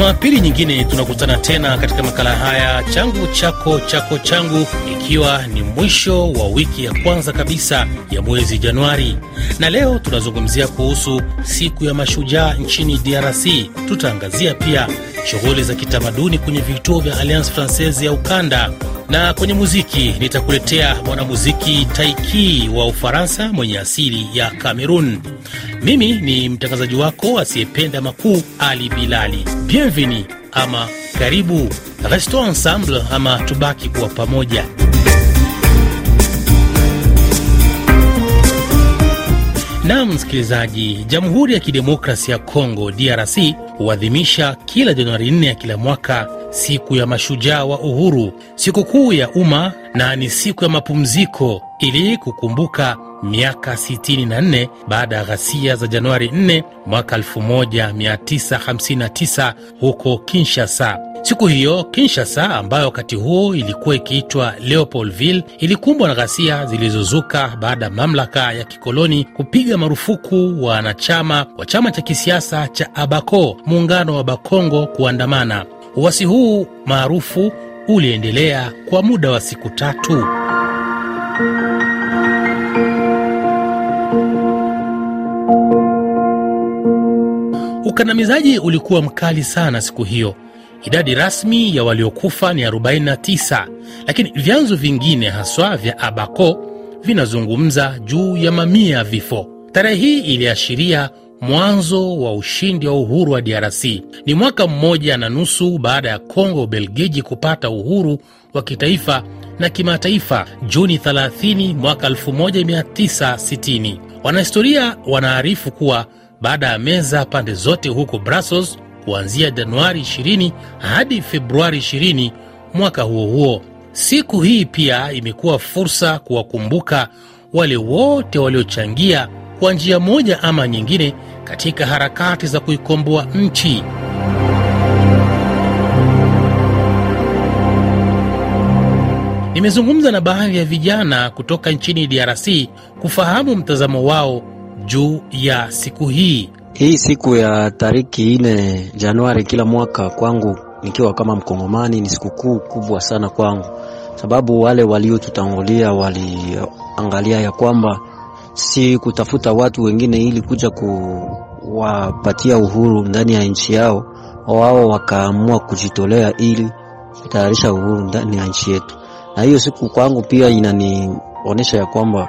Jumapili nyingine tunakutana tena katika makala haya changu chako chako changu, ikiwa ni mwisho wa wiki ya kwanza kabisa ya mwezi Januari, na leo tunazungumzia kuhusu siku ya mashujaa nchini DRC. Tutaangazia pia shughuli za kitamaduni kwenye vituo vya Alliance Francaise ya ukanda na kwenye muziki nitakuletea mwanamuziki Taiki wa Ufaransa mwenye asili ya Cameroon. Mimi ni mtangazaji wako asiyependa makuu Ali Bilali. Bienvenue ama karibu, restons ensemble ama tubaki kuwa pamoja. Nam msikilizaji, Jamhuri ya Kidemokrasi ya Kongo DRC huadhimisha kila Januari 4 ya kila mwaka siku ya mashujaa wa uhuru, sikukuu ya umma na ni siku ya mapumziko ili kukumbuka miaka 64 baada ya ghasia za Januari 4 mwaka 1959 huko Kinshasa. Siku hiyo Kinshasa, ambayo wakati huo ilikuwa ikiitwa Leopoldville, ilikumbwa na ghasia zilizozuka baada ya mamlaka ya kikoloni kupiga marufuku wanachama wa chama cha kisiasa cha Abako, muungano wa Bakongo, kuandamana. Uasi huu maarufu uliendelea kwa muda wa siku tatu. Ukandamizaji ulikuwa mkali sana siku hiyo. Idadi rasmi ya waliokufa ni 49, lakini vyanzo vingine haswa vya Abako vinazungumza juu ya mamia vifo. Tarehe hii iliashiria mwanzo wa ushindi wa uhuru wa DRC. Ni mwaka mmoja na nusu baada ya Kongo Ubelgiji kupata uhuru wa kitaifa na kimataifa Juni 30 mwaka 1960. Wanahistoria wanaarifu kuwa baada ya meza pande zote huko Brussels kuanzia Januari 20 hadi Februari 20 mwaka huo huo. Siku hii pia imekuwa fursa kuwakumbuka wale wote waliochangia kwa njia moja ama nyingine katika harakati za kuikomboa nchi. Nimezungumza na baadhi ya vijana kutoka nchini DRC kufahamu mtazamo wao juu ya siku hii. Hii siku ya tariki ine Januari kila mwaka kwangu nikiwa kama Mkongomani ni sikukuu kubwa sana kwangu, sababu wale waliotutangulia waliangalia ya kwamba si kutafuta watu wengine ili kuja kuwapatia uhuru ndani ya nchi yao, wao wakaamua kujitolea ili kutayarisha uhuru ndani ya nchi yetu. Na hiyo siku kwangu pia inanionyesha ya kwamba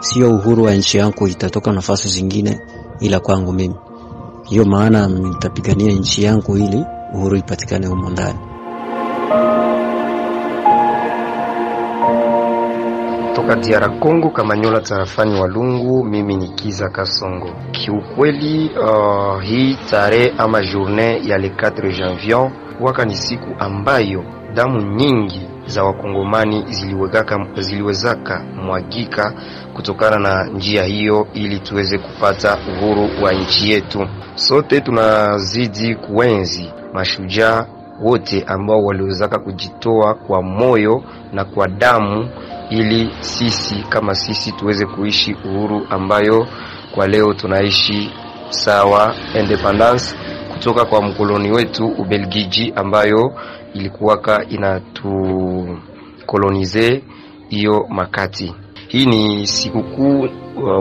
sio uhuru wa nchi yangu itatoka nafasi zingine, ila kwangu mimi. Hiyo maana nitapigania nchi yangu ili uhuru ipatikane humo ndani. Toka DR Congo Kamanyola tarafani Walungu, mimi ni Kiza Kasongo. Kiukweli, uh, hii tarehe ama journée ya le 4 janvier waka ni siku ambayo damu nyingi za wakongomani ziliwezaka, ziliwezaka mwagika kutokana na njia hiyo, ili tuweze kupata uhuru wa nchi yetu. Sote tunazidi kuenzi mashujaa wote ambao waliwezaka kujitoa kwa moyo na kwa damu ili sisi kama sisi tuweze kuishi uhuru ambayo kwa leo tunaishi sawa, independence kutoka kwa mkoloni wetu Ubelgiji, ambayo ilikuwaka inatukolonize hiyo makati. Hii ni sikukuu uh,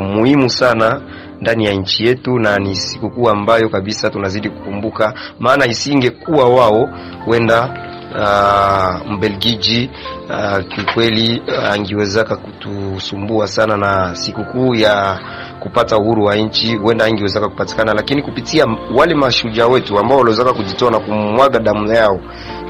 muhimu sana ndani ya nchi yetu na ni sikukuu ambayo kabisa tunazidi kukumbuka, maana isingekuwa wao wenda uh, Mbelgiji uh, kiukweli uh, angewezaka kutusumbua sana na sikukuu ya kupata uhuru wa nchi, huenda angewezaka kupatikana, lakini kupitia wale mashujaa wetu ambao waliwezaka kujitoa na kumwaga damu yao,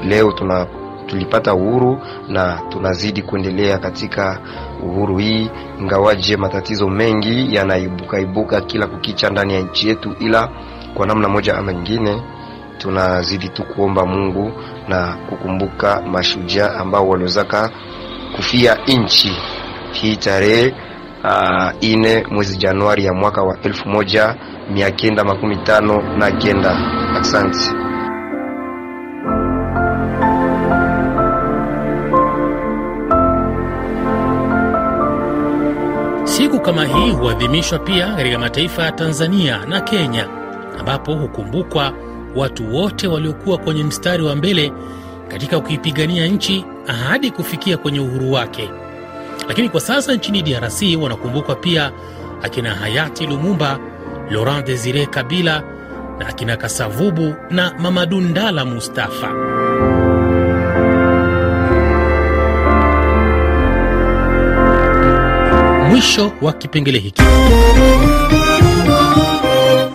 leo tuna tulipata uhuru na tunazidi kuendelea katika uhuru hii, ingawaje matatizo mengi yanaibuka ibuka kila kukicha ndani ya nchi yetu, ila kwa namna moja ama nyingine tunazidi tu kuomba Mungu na kukumbuka mashujaa ambao waliwezaka kufia nchi hii tarehe ine mwezi Januari ya mwaka wa elfu moja mia kenda makumi tano na kenda. Asante. Siku kama hii huadhimishwa pia katika mataifa ya Tanzania na Kenya, ambapo hukumbukwa watu wote waliokuwa kwenye mstari wa mbele katika kuipigania nchi hadi kufikia kwenye uhuru wake. Lakini kwa sasa nchini DRC wanakumbukwa pia akina hayati Lumumba, Laurent Desire Kabila na akina Kasavubu na Mamadu Ndala Mustafa. Mwisho wa kipengele hiki.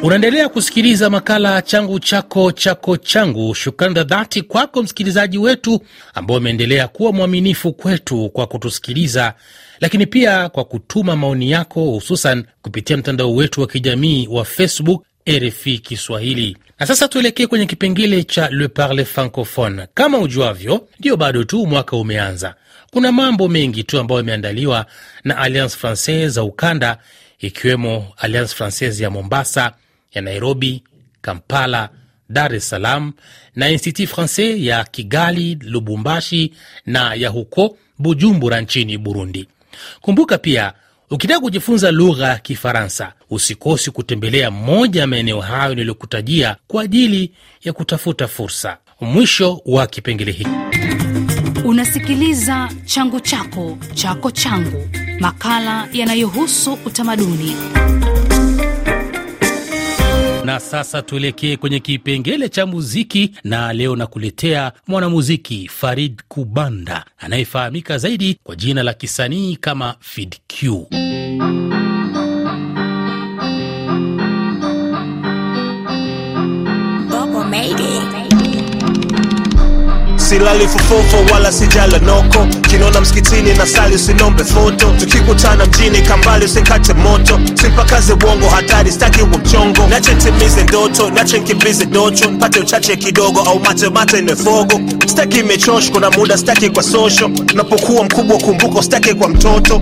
Unaendelea kusikiliza makala changu chako chako changu. Shukrani za dhati kwako msikilizaji wetu ambao umeendelea kuwa mwaminifu kwetu kwa kutusikiliza, lakini pia kwa kutuma maoni yako, hususan kupitia mtandao wetu wa kijamii wa Facebook RFI Kiswahili. Na sasa tuelekee kwenye kipengele cha Le Parle Francophone. Kama ujuavyo, ndiyo bado tu mwaka umeanza. Kuna mambo mengi tu ambayo yameandaliwa na Alliance Francaise za ukanda, ikiwemo Alliance Francaise ya Mombasa, ya Nairobi, Kampala, Dar es Salaam na Institut Francais ya Kigali, Lubumbashi na ya huko Bujumbura nchini Burundi. Kumbuka pia ukitaka kujifunza lugha ya Kifaransa usikosi kutembelea moja ya maeneo hayo niliyokutajia kwa ajili ya kutafuta fursa. Mwisho wa kipengele hiki. Unasikiliza changu chako chako changu, makala yanayohusu utamaduni. Na sasa tuelekee kwenye kipengele cha muziki, na leo nakuletea mwanamuziki Farid Kubanda anayefahamika zaidi kwa jina la kisanii kama Fid Q. silali fufofo wala sijala noko. Kinona msikitini na sali usinombe foto. Tukikutana mjini kambali usikate moto. Simpakaze bongo hatari staki uwe nache ntimize ndoto nache nkimbize docho mpate uchache kidogo au mate nefogo staki imechosh kuna muda staki kwa sosho. Napokuwa mkubwa kumbuko staki kwa mtoto.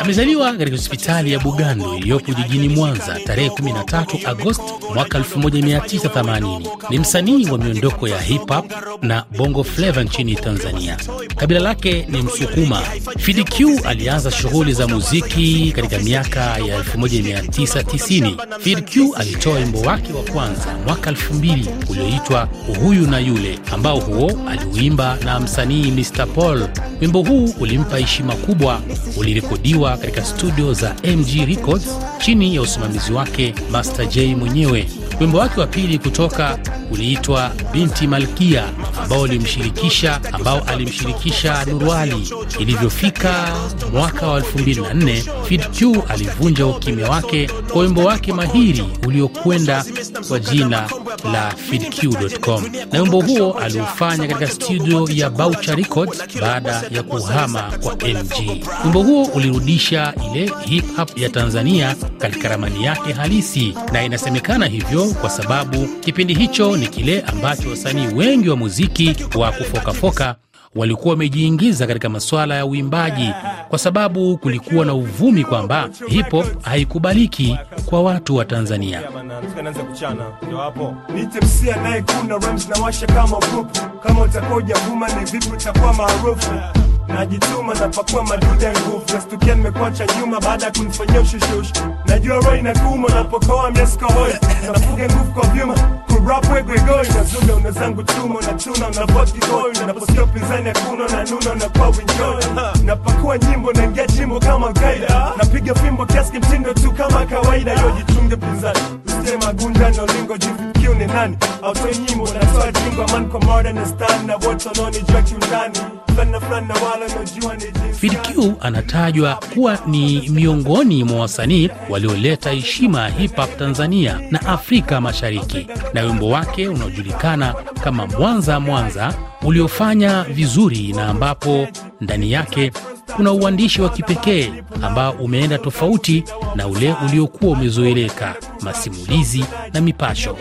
Amezaliwa katika hospitali ya Bugando iliyopo jijini Mwanza tarehe 13 Agosti mwaka 1980. Ni msanii wa miondoko ya hip hop na bongo flava nchini Tanzania. Kabila lake ni Msukuma. Fid Q alianza shughuli za muziki katika miaka ya 1990. Fid Q alitoa wimbo wake wa kwanza mwaka 2000 ulioitwa Huyu na Yule, ambao huo aliuimba na msanii Mr Paul. Wimbo huu ulimpa heshima kubwa, ulirekodiwa katika studio za MG Records chini ya usimamizi wake Master J mwenyewe. Wimbo wake wa pili kutoka uliitwa Binti Malkia ambao ulimshirikisha ambao alimshirikisha Nurwali. Ilivyofika mwaka wa 2004 Fid Q alivunja ukimya wake kwa wimbo wake mahiri uliokwenda kwa jina la fidq.com, na wimbo huo aliofanya katika studio ya Baucha Records baada ya kuhama kwa MG. Wimbo huo ulirudisha ile hip hop ya Tanzania katika ramani yake halisi, na inasemekana hivyo kwa sababu kipindi hicho ni kile ambacho wasanii wengi wa muziki wa kufokafoka walikuwa wamejiingiza katika masuala ya uimbaji kwa sababu kulikuwa na uvumi kwamba hip hop haikubaliki kwa watu wa Tanzania. najituma napakua maduda nguvu nastukia nimekuacha nyuma baada ya kunifanyia ushushush najua roho inakuma napokoa mieskohoi nafuge nguvu kwa vyuma kurap wegwegoi nazuga una zangu chuma unachuna unavokigoi naposikia upinzani hakuna na nuna kwa winjoi napakua nyimbo naingia chimbo kama kaida napiga fimbo kiasi mtindo tu kama kawaida. Yo jichunge pinzani. Usije magunda na lingo jifikiu ni nani? Autoi nyimbo natoa jingo amani kwa mada na stan na wote wanaonijua kiundani. Fulani na fulani na wala wanaojua ni jinsi Fid Q anatajwa kuwa ni miongoni mwa wasanii walioleta heshima ya hip hop Tanzania na Afrika Mashariki, na wimbo wake unaojulikana kama Mwanza Mwanza uliofanya vizuri na ambapo ndani yake kuna uandishi wa kipekee ambao umeenda tofauti na ule uliokuwa umezoeleka, masimulizi na mipasho.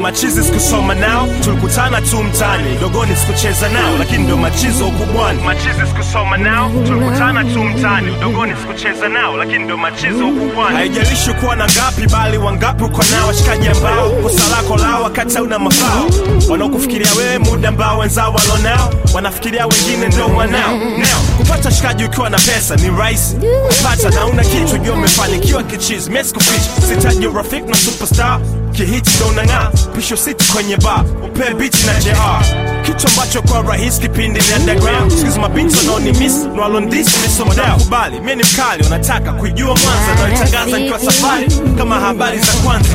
Machizi sikusoma nao tulikutana tu mtani dogoni sikucheza nao lakini ndo machizo ukubwani. Machizo ukubwani. Haijalishi kuwa na ngapi bali wangapi uko nao washikaji ambao wakati hauna mafao. Wanaokufikiria wewe muda ambao wenzao walonao wanafikiria wengine ndo mwanao kupata shikaji ukiwa na pesa ni rahisi. Kupata na una kitu jua umefanikiwa kichizi. Meskufish sitaji urafiki na superstar kihiti ndo unang'aa pisho siti kwenye bar upe biti na jr kitu ambacho kwa rahisi kipindi ni underground. Sikizi mabinti wanaoni miss. Nwalondisi misomodao kubali mie ni mkali unataka kuijua mwanza naitangaza nikiwa safari. Kama habari za kwanza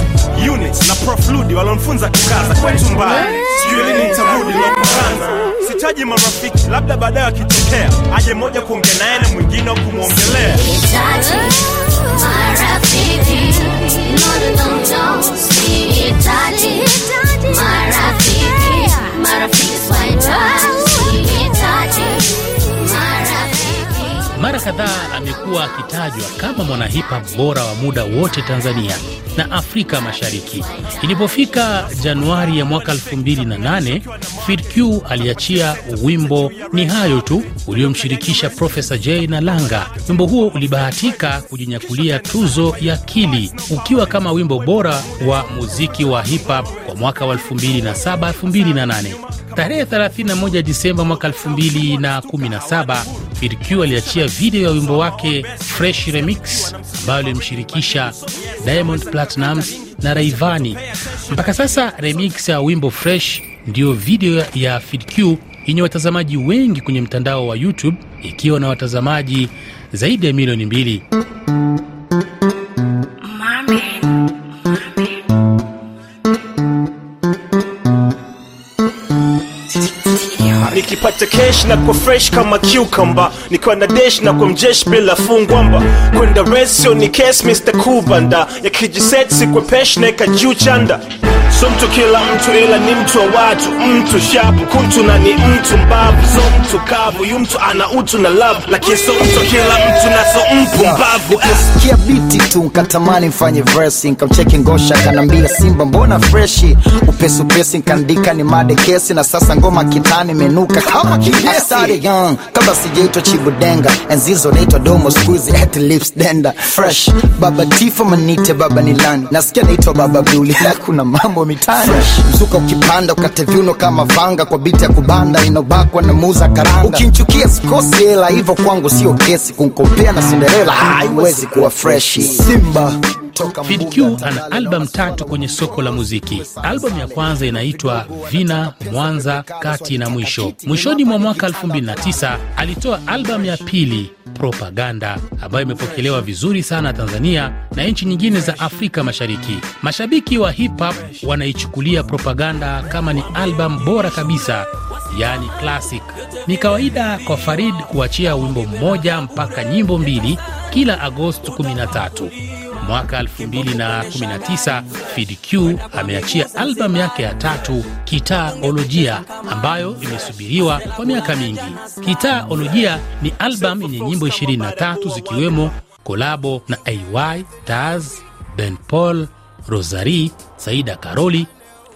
unit na prof. Ludi walonfunza kukaza kwetu mbali sijui lini nitarudi lopokaza sitaji marafiki labda baadaye akitokea aje moja kuongea naye na mwingine kumwongelea. Marafiki. No, no, no, no. Sale Mara kadhaa amekuwa akitajwa kama mwanahipa bora wa muda wote Tanzania na Afrika Mashariki. Ilipofika Januari ya mwaka 2008, Fid Q aliachia wimbo Ni Hayo Tu uliomshirikisha Profesa J na Langa. Wimbo huo ulibahatika kujinyakulia tuzo ya Kili ukiwa kama wimbo bora wa muziki wa hip hop kwa mwaka wa 2007-2008. Tarehe 31 Disemba mwaka 2017 Fid Q aliachia video ya wimbo wake Fresh Remix ambayo ilimshirikisha Diamond Platnumz na Rayvanny. Mpaka sasa remix ya wimbo Fresh ndiyo video ya PDQ yenye watazamaji wengi kwenye mtandao wa YouTube ikiwa na watazamaji zaidi ya milioni mbili. Nikipata kesh na kwa fresh kama cucumber. Nikiwa na desh na kwa mjesh bila fungwamba kwenda resio ni kes mr kubanda. Yakijiset sikwe pesh neka juu chanda mtu kila mtu ila ni mtu wa watu. Mtu shapu kuntu na ni mtu mbavu. So mtu kavu yu mtu ana utu na love. Lakini so mtu kila mtu na so mpumbavu mbavu. Nikisikia biti tu nkatamani mfanye versi nkamcheki ngosha kanambia simba mbona freshi? Upesi upesi nkaandika ni made kesi. Na sasa ngoma kitani menuka kama kidesi young kabla sijaitwa chibudenga. Enzizo naitwa domo skuizi at lips denda fresh baba tifo manite baba nilani nasikia naitwa baba bluli na kuna mambo mitani. Mzuka ukipanda ukate viuno kama vanga kwa biti ya kubanda. Inobakwa na muza karanga ukinchukia sikosi hela. Hivyo kwangu sio kesi. Kunkopea na sinderela haiwezi kuwa freshi simba. Fid ana albamu tatu kwenye soko la muziki. Albamu ya kwanza inaitwa Vina Mwanza Kati na Mwisho. Mwishoni mwa mwaka 2009 alitoa albamu ya pili Propaganda ambayo imepokelewa vizuri sana Tanzania na nchi nyingine za Afrika Mashariki. Mashabiki wa hip hop wanaichukulia Propaganda kama ni albamu bora kabisa, yaani classic. Ni kawaida kwa Farid kuachia wimbo mmoja mpaka nyimbo mbili kila Agosti 13. Mwaka 2019 Fid Q ameachia albamu yake ya tatu kitaolojia ambayo imesubiriwa kwa miaka mingi. Kitaaolojia ni albamu yenye nyimbo 23 zikiwemo kolabo na AY, Taz, Ben Paul, Rosari, Saida Karoli,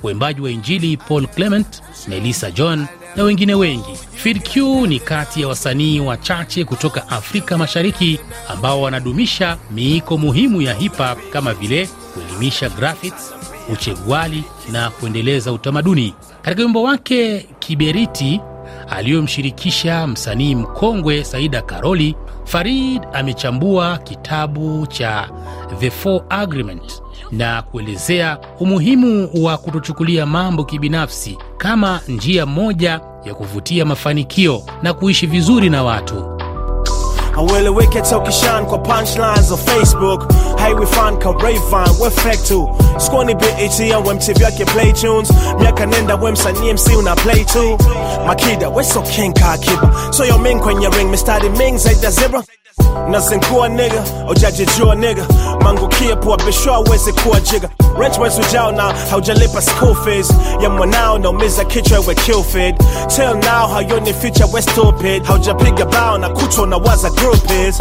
waimbaji wa Injili Paul Clement, Melissa John na wengine wengi. FIDQ ni kati ya wasanii wachache kutoka Afrika Mashariki ambao wanadumisha miiko muhimu ya hip hop kama vile kuelimisha graphics, uchegwali na kuendeleza utamaduni. Katika wimbo wake Kiberiti aliyomshirikisha msanii mkongwe Saida Karoli, Farid amechambua kitabu cha The Four Agreement na kuelezea umuhimu wa kutochukulia mambo kibinafsi kama njia moja ya kuvutia mafanikio na kuishi vizuri na watu. Aueleweke tokishan kwa punchlines za facebook. Haiwifan ka rayvan we fake tu skoni bet ya mtv yake play tunes. Miaka nenda we msanii mc una play tu makida we so king ka akiba so yo ming kwenye ring mistari ming zaida zebra nazingua nigga ujajijua nigga. Mangukia pua bishwa aweze kuwa jiga rent mwezi ujao na haujalipa school fees. Ya mwanao naumiza kichwa we feed. Till now hayoni future we stupid. Haujapiga bao na kuto na waza group is.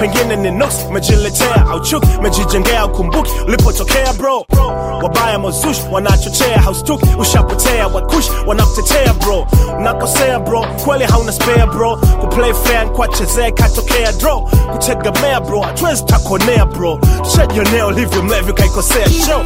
Pengine ni nuks mejiletea au chuki mejijengea ukumbuki ulipotokea bro. Wabaya mozush wanachochea haustuki. Ushapotea wakush wanakutetea bro. Unakosea bro. Kweli hauna spare bro. Kuplay fair kwachezea katokea draw kutegemea bro. Hatuwezi takonea bro. Tushajionea ulivyo mlevi kaikosea show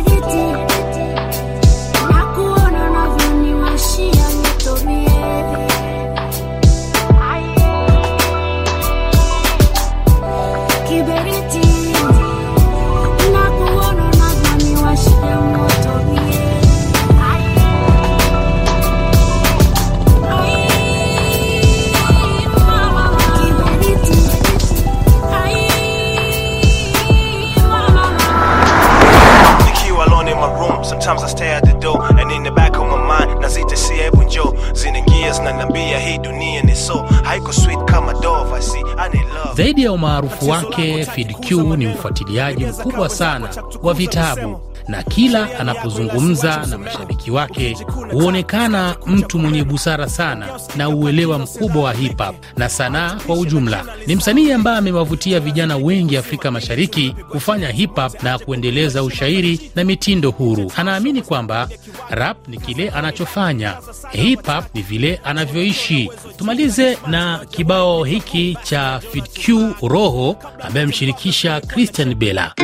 Zaidi ya umaarufu wake, FeedQ ni mfuatiliaji mkubwa sana wa vitabu na kila anapozungumza na mashabiki wake huonekana mtu mwenye busara sana na uelewa mkubwa wa hip hop na sanaa kwa ujumla. Ni msanii ambaye amewavutia vijana wengi Afrika Mashariki kufanya hip hop na kuendeleza ushairi na mitindo huru. Anaamini kwamba rap ni kile anachofanya, hip hop ni vile anavyoishi. Tumalize na kibao hiki cha FeedQ Roho ambaye amshirikisha Christian Bella.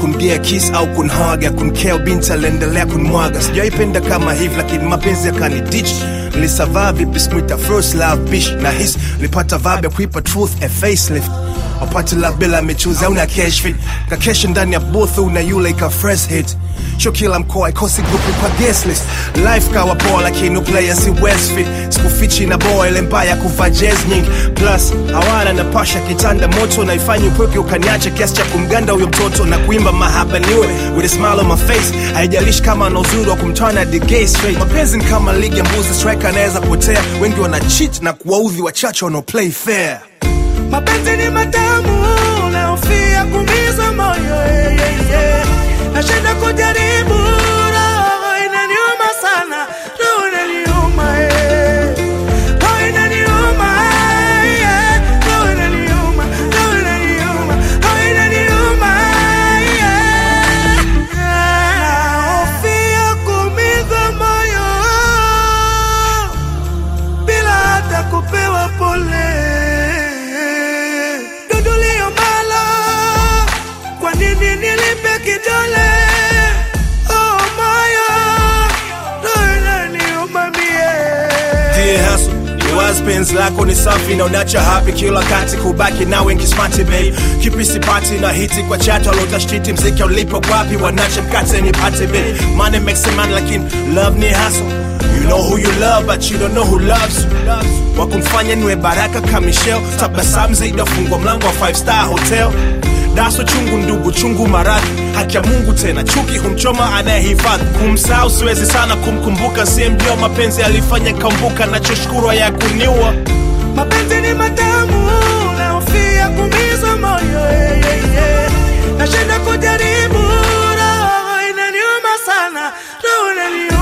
Kumgia kiss au kunhaga kunkeo binti aliendelea kunmwaga. Sijaipenda kama hivi lakini mapenzi yakanidich nilisavaa vipi smita first love bish na his nilipata vibe kuipa truth a facelift. Wapate love bila michuzi au na cash fit. Ndani ya booth una yule ika fresh hit sho kila mkoa ikosi grupu kwa guest life kawa poa lakini player si westfit sikufichi na boa ile mbaya kuvaa jazz plus hawana na pasha kitanda moto naifanyi upweke ukaniacha kiasi cha kumganda huyo mtoto na kuimba mahaba niwe with a smile on my face. Haijalishi kama ana uzuri wa kumtana the straight. Mapenzi ni kama ligi ya mbuzi striker anaweza potea wengi wana cheat na kuwaudhi wachache wanao fair. Mapenzi ni matamu naofia kumiza moyo yeah, yeah, yeah. Nashinda kujaribu safi na unacha happy kila kati kubaki na wengi smati babe. Kipisi pati na hiti kwa chato alotashiti mziki ulipo kwapi wanache mkate nipate babe. Money makes a man lakini love ni hustle. You know who you love but you don't know who loves you. Wakumfanya niwe baraka kama Michelle. Tabasamu zaidi afungwa mlango wa five star hotel. Daso chungu ndugu chungu maradhi haki ya mungu tena chuki humchoma anayehifadhi. Kumsahau siwezi sana kumkumbuka siyemjua mapenzi alifanya kambuka nachoshukuru ya kuniua mapenzi ni matamu naofia kumiza moyo yeah, yeah, yeah. nashinda kujaribu roho inaniuma sana roho inaniuma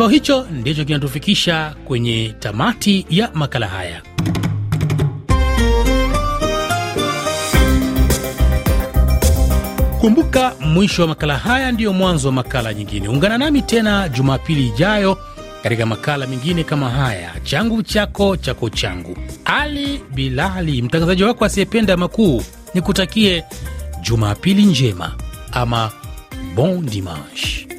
Kibao hicho ndicho kinatufikisha kwenye tamati ya makala haya. Kumbuka, mwisho wa makala haya ndiyo mwanzo wa makala nyingine. Ungana nami tena Jumapili ijayo katika makala mengine kama haya, changu chako chako changu. Ali Bilali, mtangazaji wako asiyependa makuu, nikutakie Jumapili njema ama bon dimanche.